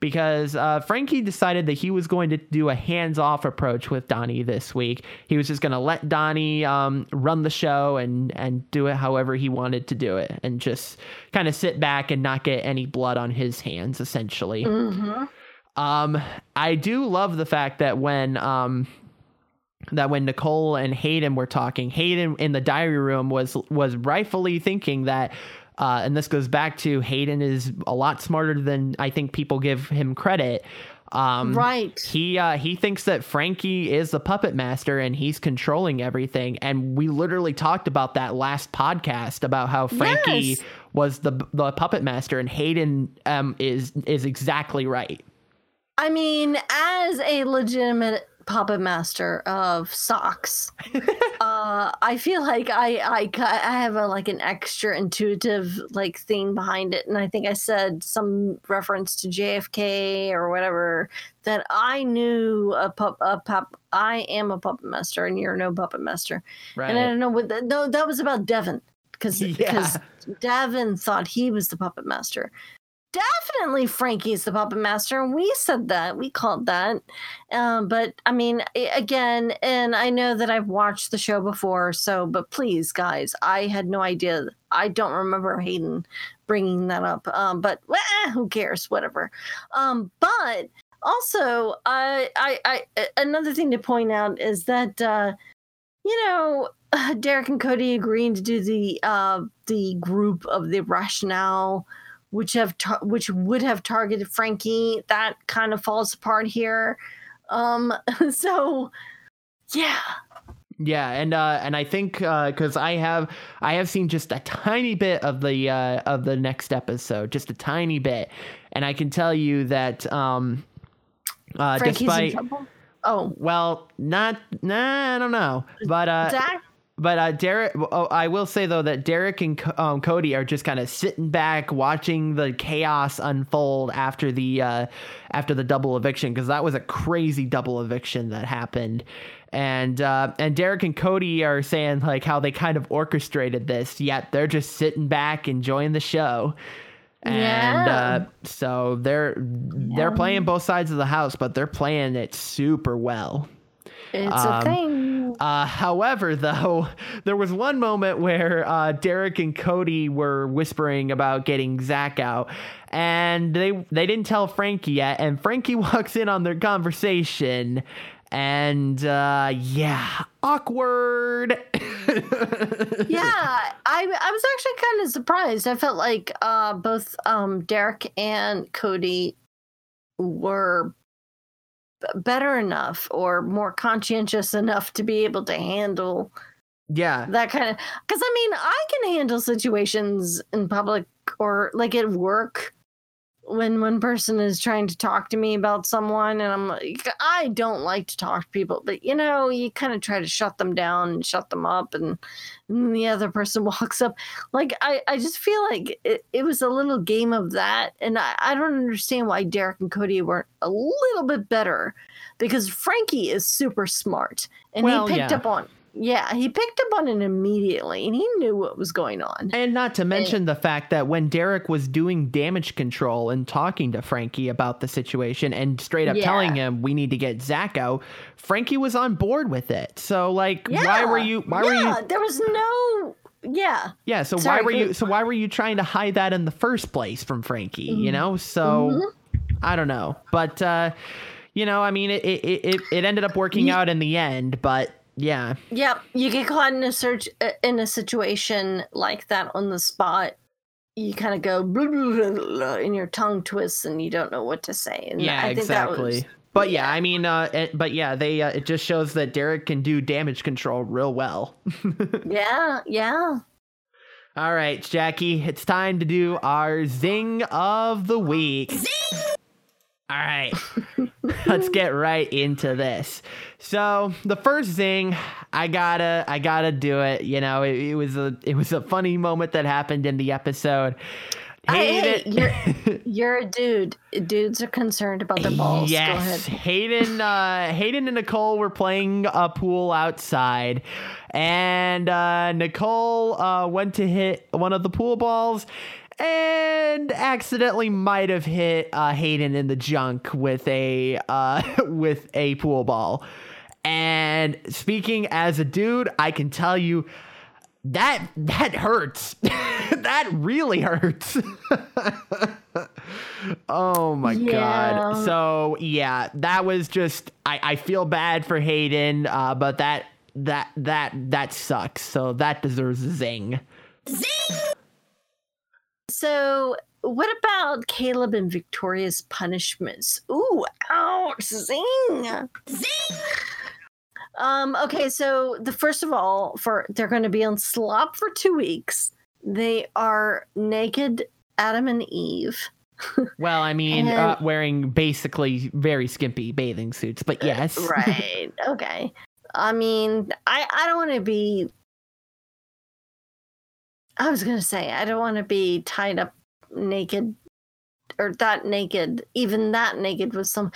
because uh, Frankie decided that he was going to do a hands-off approach with Donny this week. He was just going to let Donny um, run the show and and do it however he wanted to do it, and just kind of sit back and not get any blood on his hands, essentially. Um, I do love the fact that when um, that when Nicole and Hayden were talking, Hayden in the diary room was was rightfully thinking that uh, and this goes back to Hayden is a lot smarter than I think people give him credit. Um, Right. He uh, he thinks that Frankie is the puppet master and he's controlling everything. And we literally talked about that last podcast about how Frankie Yes. was the the puppet master and Hayden um, is is exactly right. I mean, as a legitimate puppet master of socks, (laughs) uh, I feel like I, I I have a like an extra intuitive like thing behind it, and I think I said some reference to JFK or whatever that I knew a pup a pup. I am a puppet master, and you're no puppet master. Right. And I don't know what that, no, that was about Devin because (laughs) Yeah. because Devin thought he was the puppet master. Definitely Frankie's the puppet master, and we said that we called that. Um, but I mean, again, and I know that I've watched the show before, so but please, guys, I had no idea. I don't remember Hayden bringing that up. Um, but eh, who cares? Whatever. Um, but also, I, I, another thing to point out is that. Uh, you know, Derrick and Cody agreeing to do the uh, the group of the rationale, which have tar- which would have targeted Frankie. That kind of falls apart here. Um, (laughs) so yeah, Yeah, and uh, and I think because I have I have seen just a tiny bit of the uh, of the next episode, just a tiny bit, and I can tell you that um, uh, Frankie's despite. Oh, well, not nah, I don't know, but uh, Dak. But uh, Derrick, oh, I will say though that Derrick and um, Cody are just kind of sitting back, watching the chaos unfold after the uh, after the double eviction because that was a crazy double eviction that happened, and uh, and Derrick and Cody are saying like how they kind of orchestrated this, yet they're just sitting back enjoying the show. And Yeah. uh, so they're they're playing both sides of the house, but they're playing it super well. It's um, a thing. Uh, however, though, (laughs) there was one moment where uh, Derrick and Cody were whispering about getting Zach out, and they they didn't tell Frankie yet. And Frankie (laughs) walks in on their conversation, and uh, yeah, awkward. (laughs) yeah, I I was actually kind of surprised. I felt like uh, both um, Derrick and Cody were better enough or more conscientious enough to be able to handle yeah, that kind of because i mean i can handle situations in public or like at work when one person is trying to talk to me about someone and i'm like i don't like to talk to people but you know you kind of try to shut them down and shut them up and, and the other person (laughs) walks up like i, I just feel like it, it was a little game of that and I, I don't understand why derrick and cody weren't a little bit better because frankie is super smart and Well, he picked yeah. up on yeah, he picked up on it immediately and he knew what was going on. And not to mention the fact that when Derrick was doing damage control and talking to Frankie about the situation and straight up Yeah. telling him we need to get Zach out, Frankie was on board with it. So like why were you why were yeah, you there was no yeah. Yeah, so Sorry, why were you so why were you trying to hide that in the first place from Frankie, you know? So Mm-hmm. I don't know. But uh you know, I mean it it it, it ended up working out in the end, but yeah. Yep, you get caught in a search uh, in a situation like that on the spot. You kind of go blah, (laughs) blah, blah, and your tongue twists and you don't know what to say. And Yeah, I think that exactly. was but yeah, I mean, uh, it, but yeah, they uh, it just shows that Derrick can do damage control real well. (laughs) yeah, yeah. All right, Jackie, it's time to do our zing of the week. Zing! All right, (laughs) let's get right into this. So the first thing I gotta, I gotta do it. You know, it, it was a, it was a funny moment that happened in the episode. Hey, hey, you're (laughs) you're a dude. Dudes are concerned about their balls. Go ahead. Yes, Hayden, uh, Hayden and Nicole were playing a pool outside, and uh, Nicole uh, went to hit one of the pool balls. And accidentally might have hit uh, Hayden in the junk with a uh, (laughs) with a pool ball. And speaking as a dude, I can tell you that that hurts. (laughs) that really hurts. (laughs) oh my Yeah. god. So yeah, that was just I, I feel bad for Hayden, uh, but that that that that sucks. So that deserves a zing. zing. So, what about Caleb and Victoria's punishments? Ooh, ouch, zing. Zing. Um, okay, so the first of all, for they're going to be on slop for 2 weeks. They are naked Adam and Eve. (laughs) Well, I mean, And- uh, wearing basically very skimpy bathing suits, but yes, (laughs) Right. okay. I mean, I I don't want to be I was going to say I don't want to be tied up naked or that naked, even that naked with some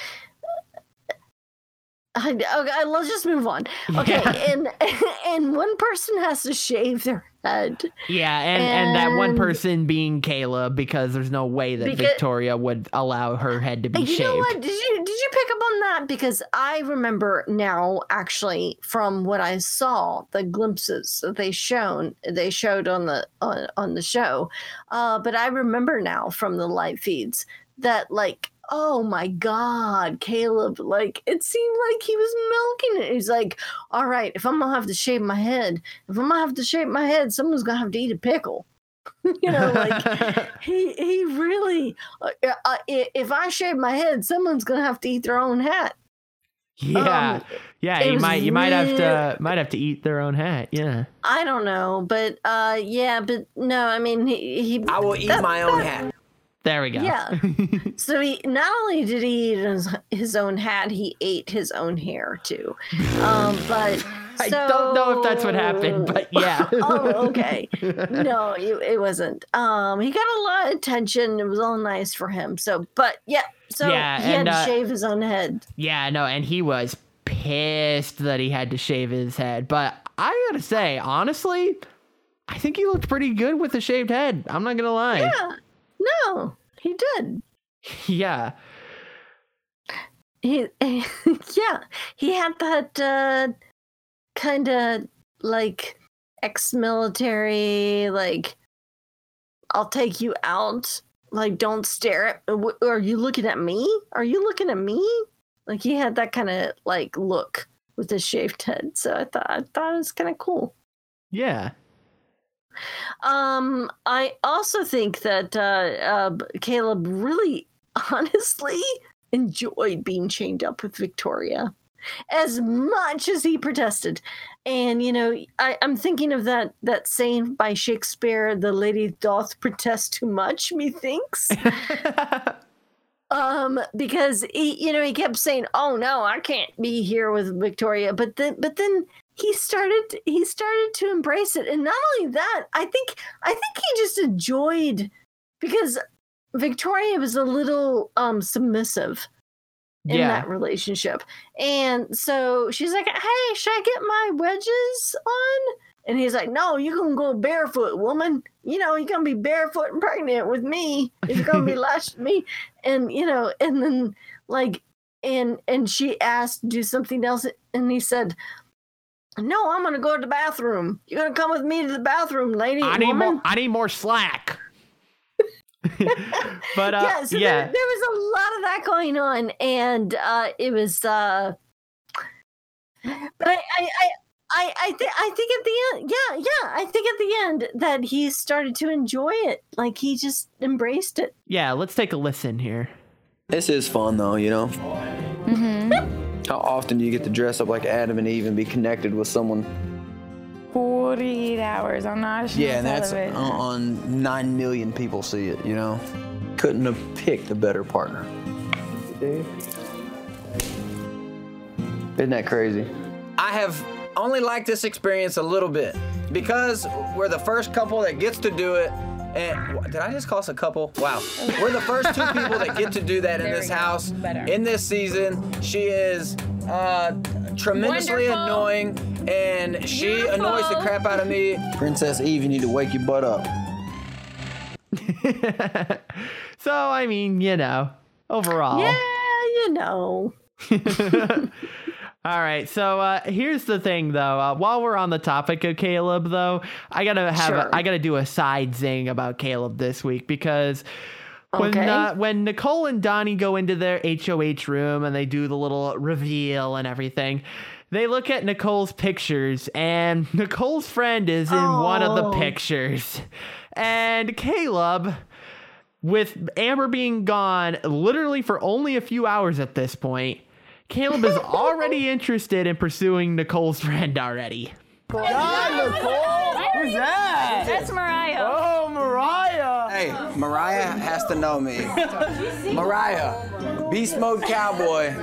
uh, I, okay, let's just move on. Okay, (laughs) Yeah. and (laughs) and one person has to shave their head. Yeah, and, and that one person being Caleb because there's no way that Because- Victoria would allow her head to be you shaved. know what? Did you did you pick up on that? Because I remember now, actually, from what I saw, the glimpses that they shown they showed on the on, on the show. Uh, but I remember now from the live feeds that like. Oh my God, Caleb! Like it seemed like he was milking it. He's like, "All right, if I'm gonna have to shave my head, if I'm gonna have to shave my head, someone's gonna have to eat a pickle." (laughs) you know, like (laughs) he he really uh, uh, if i shave my head someone's gonna have to eat their own hat yeah, Um, yeah, you might you might have to might have to eat their own hat. Yeah. i don't know but uh yeah but no i mean he, he I will eat that- my own that- hat. There we go. Yeah. (laughs) so he not only did he eat his, his own hat he ate his own hair too um but (laughs) I don't know if that's what happened, but yeah. (laughs) oh okay no it, it wasn't um he got a lot of attention it was all nice for him so but yeah so Yeah, he and, had to uh, shave his own head Yeah, no, and he was pissed that he had to shave his head. But I gotta say, honestly, I think he looked pretty good with a shaved head. I'm not gonna lie. yeah no he did Yeah. he (laughs) yeah he had that uh kind of like ex-military, like I'll take you out. Like, don't stare at. Are you looking at me? Are you looking at me? Like he had that kind of like look with his shaved head. So I thought I thought it was kind of cool. Yeah. Um, I also think that uh, uh, Caleb really, (laughs) honestly, enjoyed being chained up with Victoria as much as he protested. And you know, I, I'm thinking of that that saying by Shakespeare: "The lady doth protest too much, (laughs) methinks." (laughs) um because he you know he kept saying oh no i can't be here with victoria but then but then he started he started to embrace it. And not only that i think i think he just enjoyed because victoria was a little um submissive in yeah. that relationship. And so she's like hey should i get my wedges on? And he's like no you can go barefoot woman. You know you're gonna be barefoot and pregnant with me. If you're gonna be (laughs) lashed to me. And you know and then like and and she asked to do something else and he said no i'm gonna go to the bathroom you're gonna come with me to the bathroom lady I need woman. more. I need more slack. (laughs) but uh, yeah, so yeah, There, there was a lot of that going on, and uh, it was. Uh, but I, I, I, I, I think, I think at the end, yeah, yeah, I think at the end that he started to enjoy it. Like he just embraced it. yeah. Let's take a listen here. This is fun though, you know. How often do you get to dress up like Adam and Eve and be connected with someone? 48 hours on national Yeah, and that's television. on nine million people see it. You know, couldn't have picked a better partner. Isn't that crazy? I have only liked this experience a little bit because we're the first couple that gets to do it. And did I just call us a couple? Wow. We're the first two people that get to do that in this house Better. in this season. She is uh, tremendously Wonderful. annoying, and she annoys the crap out of me. Princess Eve, you need to wake your butt up. (laughs) so I mean, you know, overall. Yeah, you know. (laughs) All right, so uh, here's the thing, though. Uh, while we're on the topic of Caleb, though, I gotta have Sure. a, I gotta do a side zing about Caleb this week because when Okay. uh, when Nicole and Donny go into their HOH room and they do the little reveal and everything, they look at Nicole's pictures and (laughs) Nicole's friend is in one of the Oh. pictures, and Caleb with Amber being gone literally for only a few hours at this point, Caleb is already (laughs) interested in pursuing Nicole's friend already. Nicole. Who's that? That's Mariah. Oh, Mariah. Hey, Mariah has to know me. Mariah, Beast Mode Cowboy.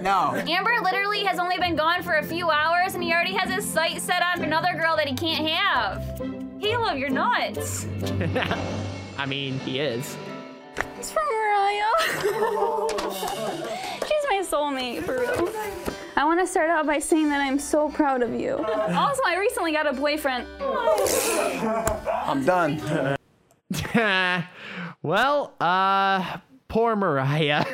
No. Amber literally has only been gone for a few hours and he already has his sight set on another girl that he can't have. Caleb, you're nuts. (laughs) I mean, he is. It's from Mariah. (laughs) She's my soulmate, for real. I want to start out by saying that I'm so proud of you. Also, I recently got a boyfriend. I'm done. (laughs) well, uh, poor Mariah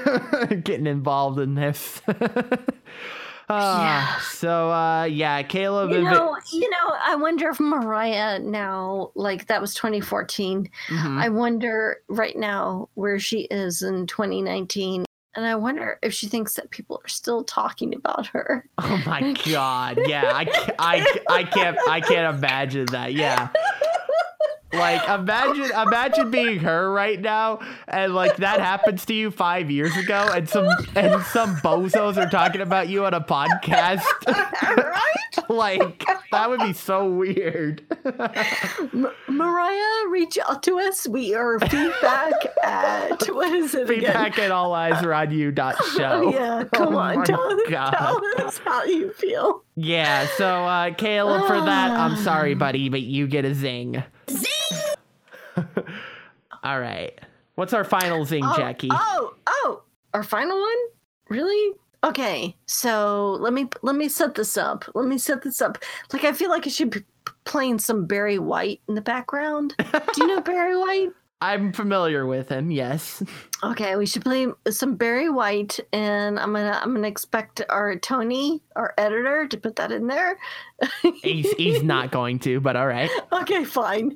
(laughs) getting involved in this. (laughs) uh, So, uh, yeah, Caleb. You and Vi- know, you know, I wonder if Mariah now, like that was 2014. Mhm. I wonder right now where she is in 2019. And I wonder if she thinks that people are still talking about her. Oh my god! Yeah, I, I, I can't I can't imagine that. Yeah, (laughs) like imagine imagine being her right now, and like that happens to you five years ago, and some and some bozos are talking about you on a podcast. right? (laughs) like that would be so weird. Mariah, reach out to us. We are feedback at what is it again? Feedback at all eyes are on you dot show. Yeah, come Oh on, tell, God. tell us how you feel. Yeah, so uh, Caleb, for that, I'm sorry, (sighs) buddy, but you get a zing. Zing. All right. What's our final zing, Oh, Jackie? Oh, oh, our final one? Really? Okay, so let me let me set this up. Let me set this up. Like I feel like I should be playing some Barry White in the background. Do you know Barry White? I'm familiar with him. Yes. (laughs) Okay, we should play some Barry White, and I'm gonna I'm gonna expect our Tony, our editor, to put that in there. (laughs) He's he's not going to, but all right. Okay, fine.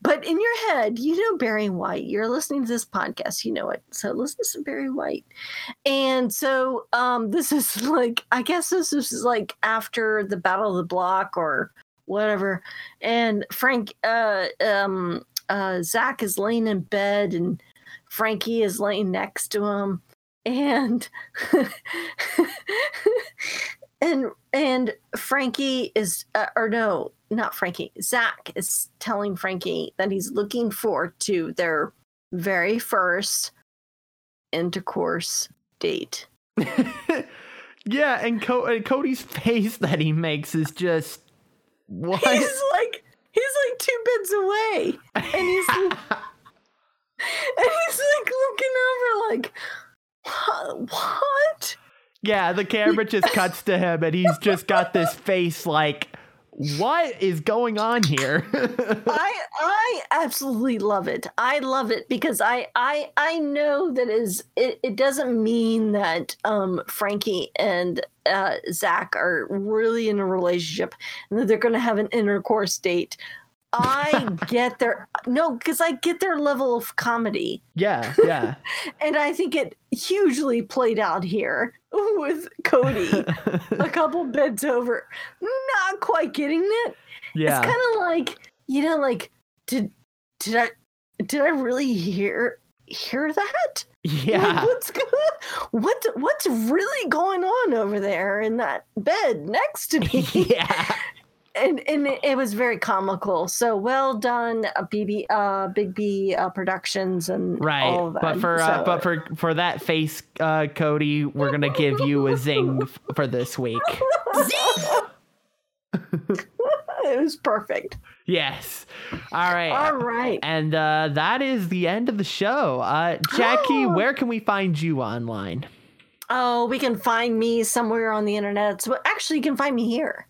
But in your head, you know Barry White. You're listening to this podcast, you know it. So listen to some Barry White. And so um this is (laughs) like I guess this is like after the Battle of the Block or whatever. And Frank uh um uh Zach is laying in bed and Frankie is laying next to him. And (laughs) and and Frankie is uh, or no, not Frankie. Zach is telling Frankie that he's looking forward to their very first intercourse date. (laughs) yeah, and, Co- and Cody's face that he makes is just (laughs) what? He's like he's like two beds away, and he's (laughs) and he's like looking over like "What- what? yeah, the camera just cuts to him, and he's just got this face like, what is going on here? (laughs) I I absolutely love it. I love it because I I I know that is it, it doesn't mean that um Frankie and uh Zach are really in a relationship and that they're gonna have an intercourse date. I (laughs) get their no, because I get their level of comedy. yeah, yeah, (laughs) And I think it hugely played out here (laughs) with Cody a (laughs) couple beds over, not quite getting it. yeah. It's kind of like you know, like did did I did I really hear hear that? Like, yeah. what's go- what what's really going on over there in that bed next to me? (laughs) yeah. And and it, it was very comical. So well done, uh, BB uh Big B uh, Productions and all Right, but for uh, but for for that face, uh, Cody, we're gonna give you a zing (laughs) f- for this week. it was perfect. Yes. All right. All right. And uh, that is the end of the show. Uh, Jackie, (gasps) where can we find you online? Oh, we can find me somewhere on the internet. So actually, you can find me here.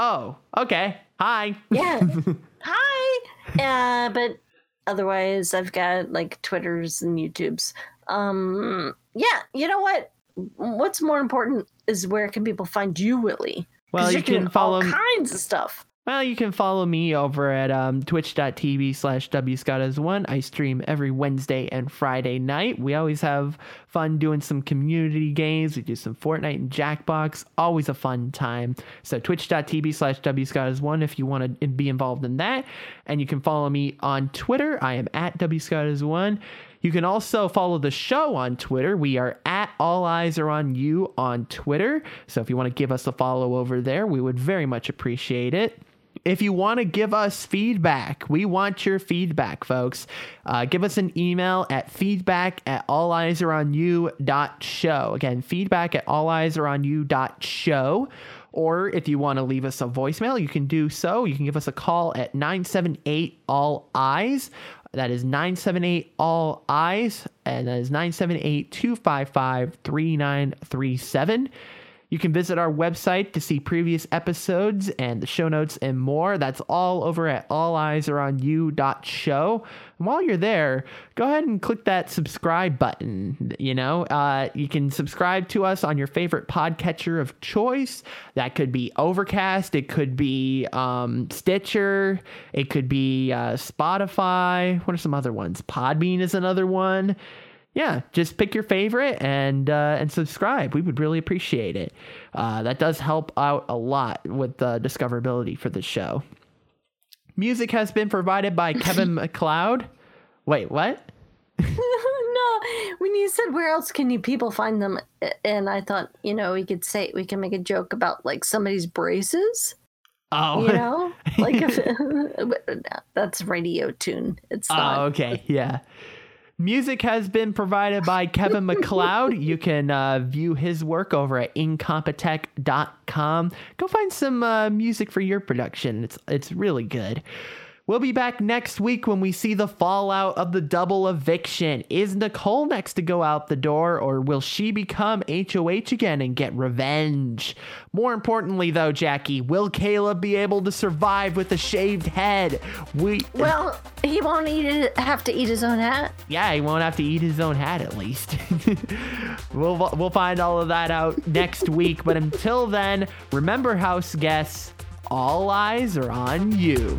Oh, okay. Hi. Yeah. (laughs) Hi. Uh, but otherwise, I've got like Twitters and YouTubes. Um, yeah. You know what? What's more important is where can people find you, Willie? Well, you're can follow all kinds of stuff. Well, you can follow me over at um, twitch.tv slash wscottas1. I stream every Wednesday and Friday night. We always have fun doing some community games. We do some Fortnite and Jackbox. Always a fun time. So twitch.tv slash wscottas1 if you want to be involved in that. And you can follow me on Twitter. I am at wscottas1. You can also follow the show on Twitter. We are at All Eyes Are On You on Twitter. So if you want to give us a follow over there, we would very much appreciate it. If you want to give us feedback, we want your feedback, folks. Uh, give us an email at feedback at all eyes are on you dot show. Again, feedback at all eyes are on you dot show. Or if you want to leave us a voicemail, you can do so. You can give us a call at 978 All Eyes. That is 978 All Eyes, and that is 978 255 3937. You can visit our website to see previous episodes and the show notes and more. That's all over at alleyesareonyou.show. And while you're there, go ahead and click that subscribe button. You know, uh, you can subscribe to us on your favorite podcatcher of choice. That could be Overcast, it could be um, Stitcher, it could be uh, Spotify. What are some other ones? Podbean is another one yeah, just pick your favorite and uh, and subscribe. We would really appreciate it. Uh, that does help out a lot with the discoverability for the show. Music has been provided by (laughs) Kevin MacLeod. Wait, what? (laughs) no, when you said where else can you people find them, and I thought you know we could say we can make a joke about like somebody's braces. Oh, You know, like (laughs) if that's radio tune. It's not. Oh, okay. Yeah. Music has been provided by Kevin MacLeod. You can uh, view his work over at incompetech.com. Go find some uh, music for your production. It's it's really good. We'll be back next week when we see the fallout of the double eviction. Is Nicole next to go out the door, or will she become HOH again and get revenge? More importantly, though, Jackie, will Caleb be able to survive with a shaved head? We Well, he won't eat have to eat his own hat. yeah, he won't have to eat his own hat at least. (laughs) we'll we'll find all of that out next (laughs) week. But until then, remember, house guests, all eyes are on you.